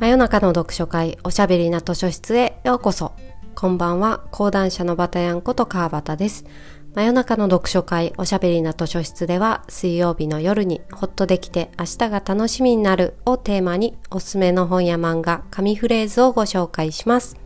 真夜中の読書会おしゃべりな図書室へようこそ。こんばんは。講談社のバタヤンこと川端です。真夜中の読書会おしゃべりな図書室では水曜日の夜にホッとできて明日が楽しみになるをテーマにおすすめの本や漫画紙フレーズをご紹介します。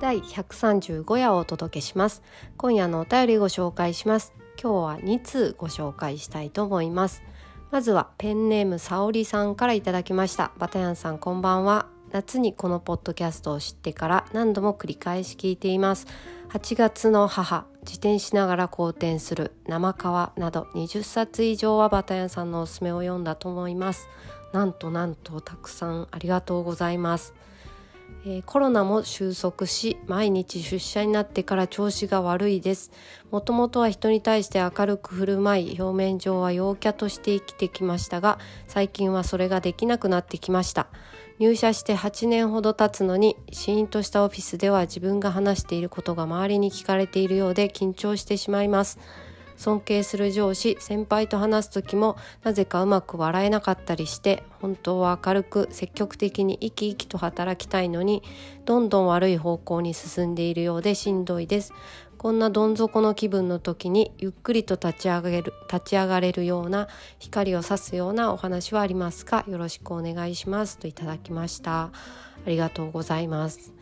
第135夜をお届けします。今夜のお便りご紹介します。今日は2通ご紹介したいと思います。まずはペンネームさおりさんからいただきました。バタヤンさんこんばんは。夏にこのポッドキャストを知ってから何度も繰り返し聞いています。8月の母自転しながら好転する生川など20冊以上はバタヤンさんのおすすめを読んだと思います。なんとなんとたくさんありがとうございます。え、コロナも収束し毎日出社になってから調子が悪いです。もともとは人に対して明るく振る舞い表面上は陽キャとして生きてきましたが最近はそれができなくなってきました。入社して8年ほど経つのにシーンとしたオフィスでは自分が話していることが周りに聞かれているようで緊張してしまいます。尊敬する上司先輩と話す時もなぜかうまく笑えなかったりして本当は明るく積極的に生き生きと働きたいのにどんどん悪い方向に進んでいるようでしんどいです。こんなどん底の気分の時にゆっくりと立ち上げる立ち上がれるような光を差すようなお話はありますか？よろしくお願いします。といただきました。ありがとうございます。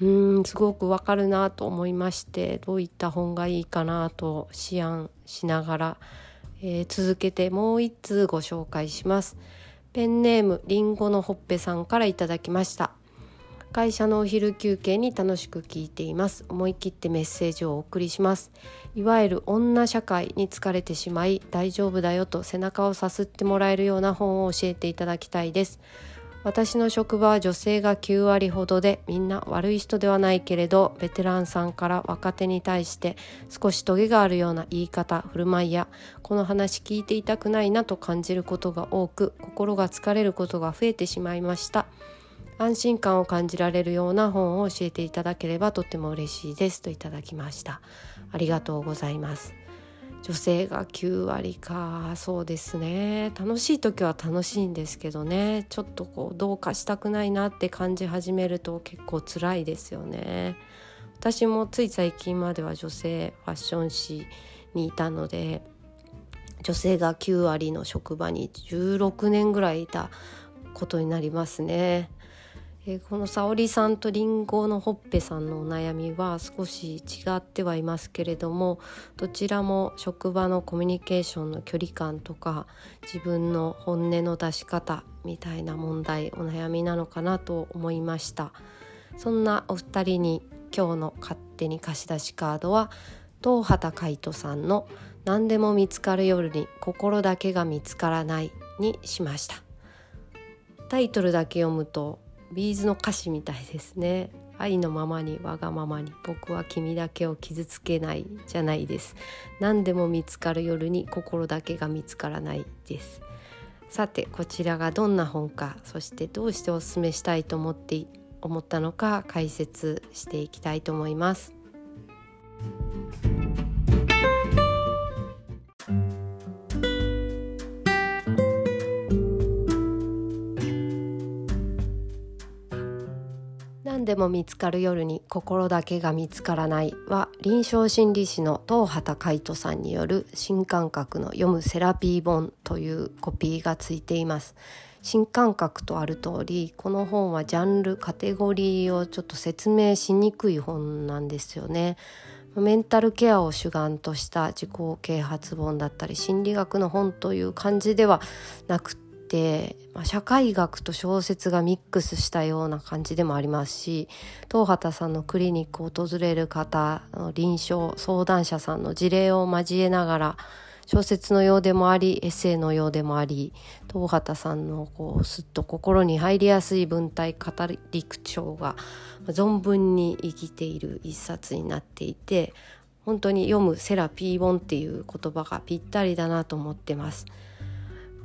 うんすごくわかるなと思いましてどういった本がいいかなと思案しながら、えー、続けてもう一通ご紹介します。ペンネームりんごのほっぺさんからいただきました。会社のお昼休憩に楽しく聞いています。思い切ってメッセージをお送りします。いわゆる女社会に疲れてしまい大丈夫だよと背中をさすってもらえるような本を教えていただきたいです。私の職場は女性が9割ほどでみんな悪い人ではないけれどベテランさんから若手に対して少しトゲがあるような言い方振る舞いやこの話聞いていたくないなと感じることが多く心が疲れることが増えてしまいました。安心感を感じられるような本を教えていただければとっても嬉しいですといただきました。ありがとうございます。女性が9割か。そうですね。楽しい時は楽しいんですけどね。ちょっとこうどうかしたくないなって感じ始めると結構辛いですよね。私もつい最近までは女性ファッション誌にいたので女性が9割の職場に16年ぐらいいたことになりますね。えー、この沙織さんとりんごのほっぺさんのお悩みは少し違ってはいますけれどもどちらも職場のコミュニケーションの距離感とか自分の本音の出し方みたいな問題お悩みなのかなと思いました。そんなお二人に今日の勝手に貸し出しカードは東畑海人さんの「何でも見つかる夜に心だけが見つからない」にしました。タイトルだけ読むとビーズの歌詞みたいですね。愛のままにわがままに僕は君だけを傷つけないじゃないです。何でも見つかる夜に心だけが見つからないです。さてこちらがどんな本かそしてどうしておすすめしたいと思って思ったのか解説していきたいと思います。でも見つかる夜に心だけが見つからない。は臨床心理士の東畑海人さんによる新感覚の読むセラピー本というコピーがついています。新感覚とある通りこの本はジャンルカテゴリーをちょっと説明しにくい本なんですよね。メンタルケアを主眼とした自己啓発本だったり心理学の本という感じではなくて、まあ、社会学と小説がミックスしたような感じでもありますし東畑さんのクリニックを訪れる方の臨床相談者さんの事例を交えながら小説のようでもありエッセイのようでもあり東畑さんのこうすっと心に入りやすい文体語り口調が存分に生きている一冊になっていて本当に読むセラピー本っていう言葉がぴったりだなと思ってます。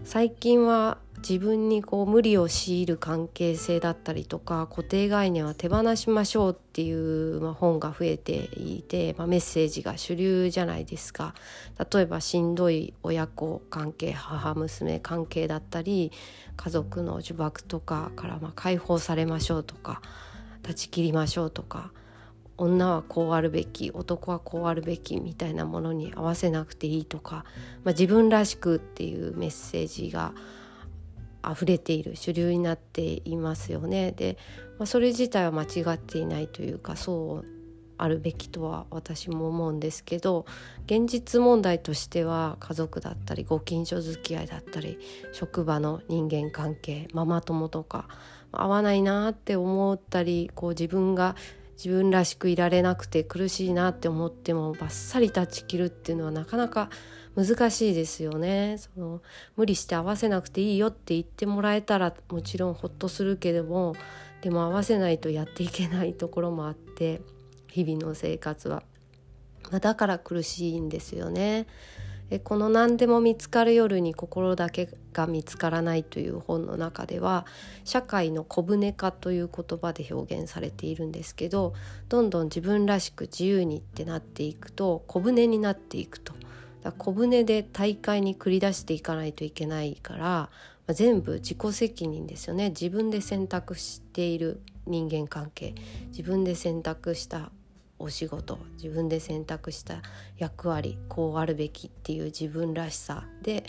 最近は自分にこう無理を強いる関係性だったりとか固定概念は手放しましょうっていう、まあ、本が増えていて、まあ、メッセージが主流じゃないですか。例えばしんどい親子関係母娘関係だったり家族の呪縛とかからま解放されましょうとか断ち切りましょうとか女はこうあるべき男はこうあるべきみたいなものに合わせなくていいとか、まあ、自分らしくっていうメッセージが溢れている主流になっていますよね。で、まあ、それ自体は間違っていないというかそうあるべきとは私も思うんですけど現実問題としては家族だったりご近所付き合いだったり職場の人間関係ママ友とか合わないなって思ったりこう自分が自分らしくいられなくて苦しいなって思ってもバッサリ断ち切るっていうのはなかなか難しいですよねその無理して合わせなくていいよって言ってもらえたらもちろんほっとするけどもでも合わせないとやっていけないところもあって日々の生活は、まあ、だから苦しいんですよね。えこの「何でも見つかる夜に心だけが見つからない」という本の中では社会の小舟化という言葉で表現されているんですけどどんどん自分らしく自由にってなっていくと小舟になっていくと。だ小舟で大会に繰り出していかないといけないから、まあ、全部自己責任ですよね自分で選択している人間関係自分で選択したお仕事自分で選択した役割こうあるべきっていう自分らしさで、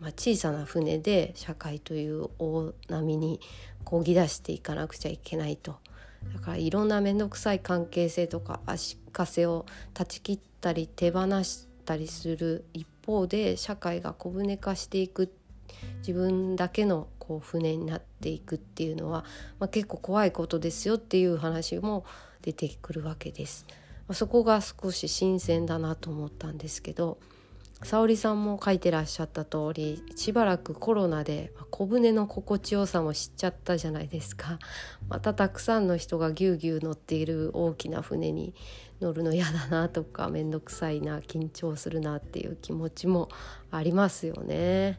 まあ、小さな船で社会という大波にこぎ出していかなくちゃいけないと。だからいろんな面倒くさい関係性とか足かせを断ち切ったり手放したりする一方で社会が小舟化していく自分だけのこう船になっていくっていうのは、まあ、結構怖いことですよっていう話も出てくるわけです。そこが少し新鮮だなと思ったんですけど沙織さんも書いてらっしゃった通りしばらくコロナで小舟の心地よさも知っちゃったじゃないですかまたたくさんの人がぎゅうぎゅう乗っている大きな船に乗るの嫌だなとか面倒くさいな緊張するなっていう気持ちもありますよね。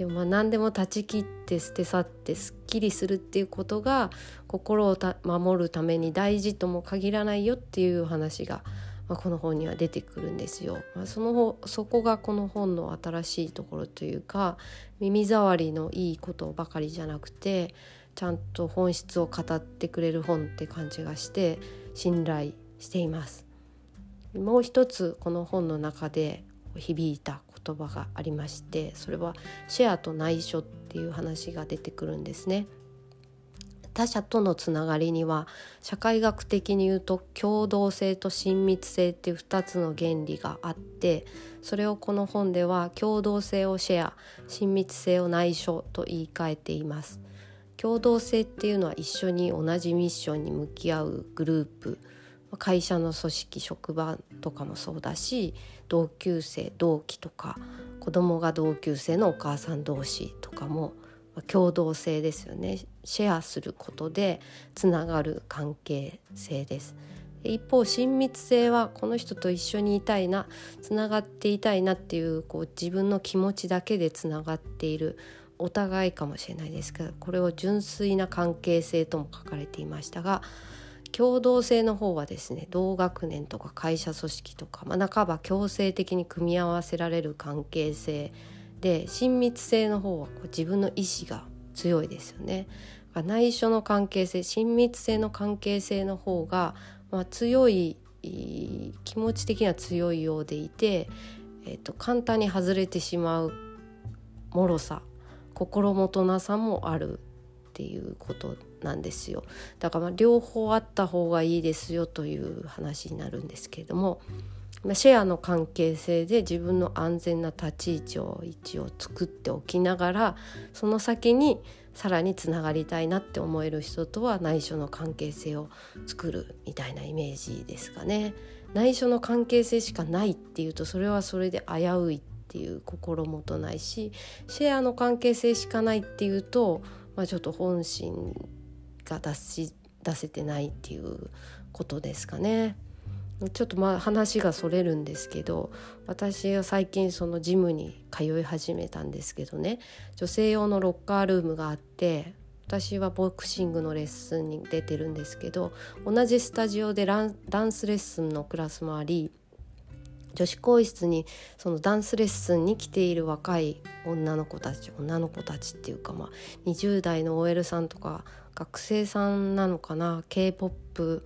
でもまあ何でも断ち切って捨て去ってすっきりするっていうことが心を守るために大事とも限らないよっていう話が、まあ、この本には出てくるんですよ。まあ、そのそこがこの本の新しいところというか耳障りのいいことばかりじゃなくてちゃんと本質を語ってくれる本って感じがして信頼しています。もう一つこの本の中で響いた言葉がありましてそれはシェアと内緒っていう話が出てくるんですね。他者とのつながりには社会学的に言うと共同性と親密性っていう2つの原理があってそれをこの本では共同性をシェア親密性を内緒と言い換えています。共同性っていうのは一緒に同じミッションに向き合うグループ会社の組織職場とかもそうだし同級生同期とか子供が同級生のお母さん同士とかも共同性ですよね。シェアすることでつながる関係性です。一方親密性はこの人と一緒にいたいなつながっていたいなっていうこう自分の気持ちだけでつながっているお互いかもしれないですけどこれを純粋な関係性とも書かれていましたが共同性の方はですね同学年とか会社組織とか、まあ、半ば強制的に組み合わせられる関係性で親密性の方はこう自分の意志が強いですよね。内緒の関係性親密性の関係性の方が、まあ、強い気持ち的には強いようでいて、えーと、簡単に外れてしまう脆さ心もとなさもあるっていうことなんですよだからまあ両方あった方がいいですよという話になるんですけれども、まあ、シェアの関係性で自分の安全な立ち位置を一応作っておきながらその先にさらにつながりたいなって思える人とは内緒の関係性を作るみたいなイメージですかね。内緒の関係性しかないっていうとそれはそれで危ういっていう心もとないしシェアの関係性しかないっていうと、まあ、ちょっと本心が出し出せてないっていうことですかね。ちょっとまあ話がそれるんですけど私は最近そのジムに通い始めたんですけどね女性用のロッカールームがあって私はボクシングのレッスンに出てるんですけど同じスタジオでダンスレッスンのクラスもあり女子更衣室にそのダンスレッスンに来ている若い女の子たち女の子たちっていうかまあ20代の OL さんとか学生さんなのかな k p o p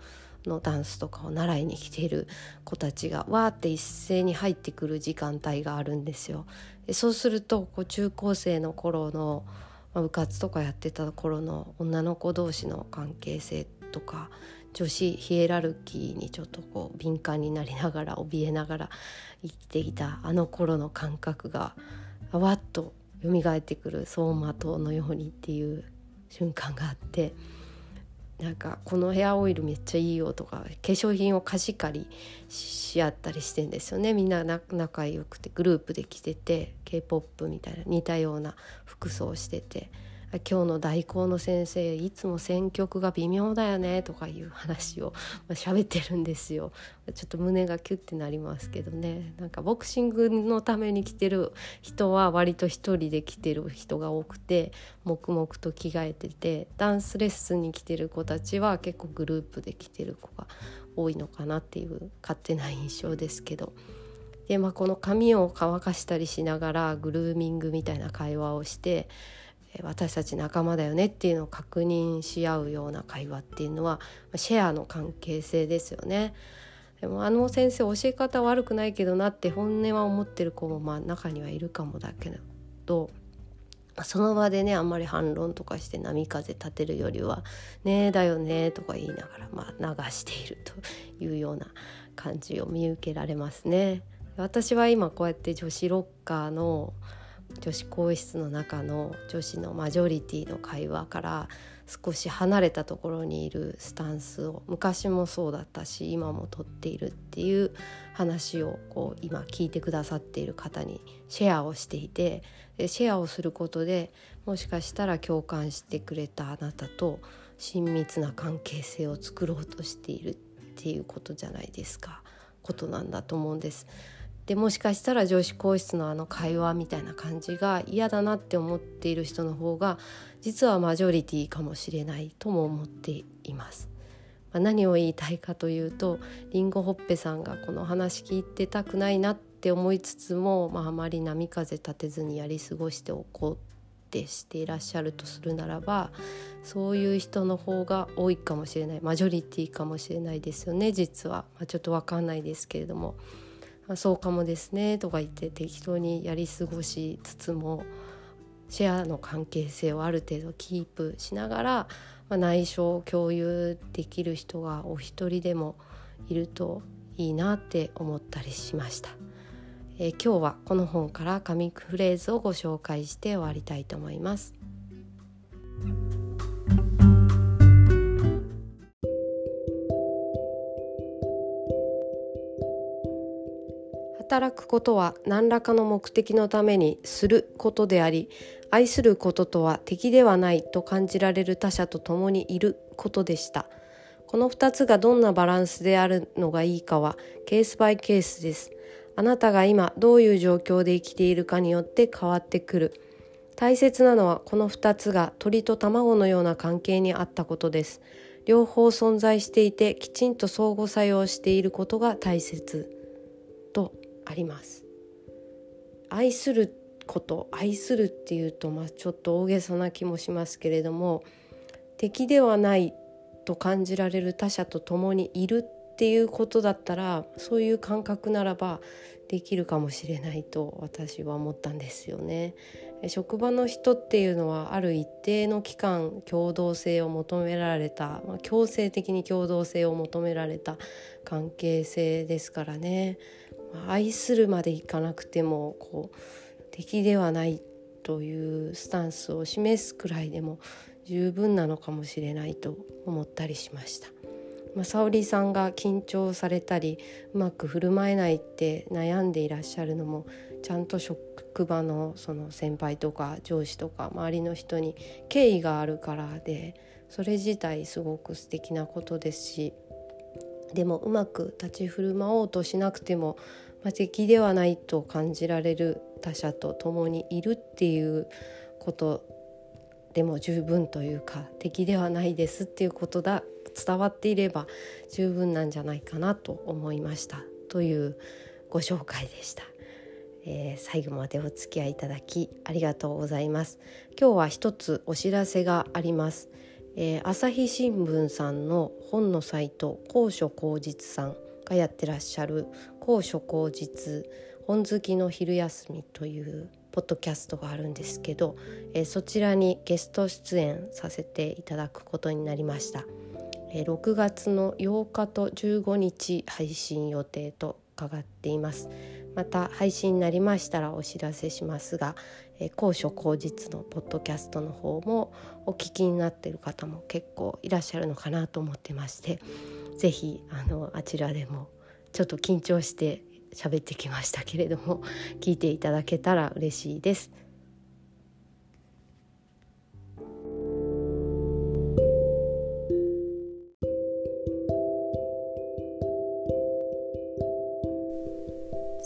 のダンスとかを習いに来ている子たちがわーって一斉に入ってくる時間帯があるんですよ。そうするとこう中高生の頃の、まあ、部活とかやってた頃の女の子同士の関係性とか女子ヒエラルキーにちょっとこう敏感になりながら怯えながら生きていたあの頃の感覚がわっと蘇ってくる走馬灯のようにっていう瞬間があってなんかこのヘアオイルめっちゃいいよとか化粧品を貸し借りし合ったりしてんですよね。みんな仲良くてグループで着てて k p o p みたいな似たような服装をしてて。今日の代行の先生いつも選曲が微妙だよねとかいう話を喋ってるんですよちょっと胸がキュッてなりますけどねなんかボクシングのために来てる人は割と一人で来てる人が多くて黙々と着替えててダンスレッスンに来てる子たちは結構グループで来てる子が多いのかなっていう勝手な印象ですけど。でまあ、この髪を乾かしたりしながらグルーミングみたいな会話をして私たち仲間だよねっていうのを確認し合うような会話っていうのはシェアの関係性ですよね。でもあの先生教え方悪くないけどなって本音は思ってる子もまあ中にはいるかもだけどその場でねあんまり反論とかして波風立てるよりは「ねえだよね」とか言いながら、まあ、流しているというような感じを見受けられますね。私は今こうやって女子ロッカーの女子更衣室の中の女子のマジョリティの会話から少し離れたところにいるスタンスを昔もそうだったし今もとっているっていう話をこう今聞いてくださっている方にシェアをしていてシェアをすることでもしかしたら共感してくれたあなたと親密な関係性を作ろうとしているっていうことじゃないですかことなんだと思うんです。でもしかしたら女子更衣室のあの会話みたいな感じが嫌だなって思っている人の方が実はマジョリティかもしれないとも思っています。まあ、何を言いたいかというとりんごほっぺさんがこの話聞いてたくないなって思いつつも、まあ、あまり波風立てずにやり過ごしておこうってしていらっしゃるとするならばそういう人の方が多いかもしれないマジョリティかもしれないですよね実は、まあ、ちょっと分かんないですけれども。あそうかもですねとか言って適当にやり過ごしつつもシェアの関係性をある程度キープしながら、まあ、内緒を共有できる人がお一人でもいるといいなって思ったりしました。えー、今日はこの本から紙フレーズをご紹介して終わりたいと思います。働くことは何らかの目的のためにすることであり愛することとは敵ではないと感じられる他者と共にいることでした。この2つがどんなバランスであるのがいいかはケースバイケースです。あなたが今どういう状況で生きているかによって変わってくる。大切なのはこの2つが鳥と卵のような関係にあったことです。両方存在していてきちんと相互作用していることが大切。あります愛すること愛するっていうと、まあ、ちょっと大げさな気もしますけれども敵ではないと感じられる他者と共にいるっていうことだったらそういう感覚ならばできるかもしれないと私は思ったんですよね。職場の人っていうのはある一定の期間共同性を求められた、まあ、強制的に共同性を求められた関係性ですからね。愛するまでいかなくてもこう敵ではないというスタンスを示すくらいでも十分なのかもしれないと思ったりしました。まあ、沙織さんが緊張されたりうまく振る舞えないって悩んでいらっしゃるのもちゃんと職場のその先輩とか上司とか周りの人に敬意があるからでそれ自体すごく素敵なことですしでもうまく立ち振る舞おうとしなくても、まあ、敵ではないと感じられる他者と共にいるっていうことでも十分というか敵ではないですっていうことだ伝わっていれば十分なんじゃないかなと思いました。というご紹介でした。えー、最後までお付き合いいただきありがとうございます。今日は一つお知らせがあります、えー、朝日新聞さんの本のサイト高所高実さんがやってらっしゃる高所高実本好きの昼休みというポッドキャストがあるんですけど、えー、そちらにゲスト出演させていただくことになりました、えー、6月の8日と15日配信予定と伺っています。また配信になりましたらお知らせしますが、えー、高所高実のポッドキャストの方もお聞きになっている方も結構いらっしゃるのかなと思ってまして是非あのあちらでもちょっと緊張して喋ってきましたけれども聞いていただけたら嬉しいです。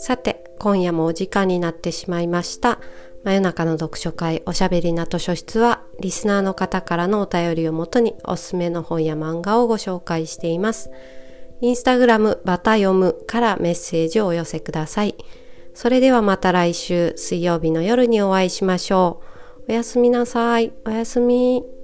さて、今夜もお時間になってしまいました。真夜中の読書会おしゃべりな図書室は、リスナーの方からのお便りをもとにおすすめの本や漫画をご紹介しています。インスタグラムバタ読むからメッセージをお寄せください。それではまた来週水曜日の夜にお会いしましょう。おやすみなさい。おやすみ。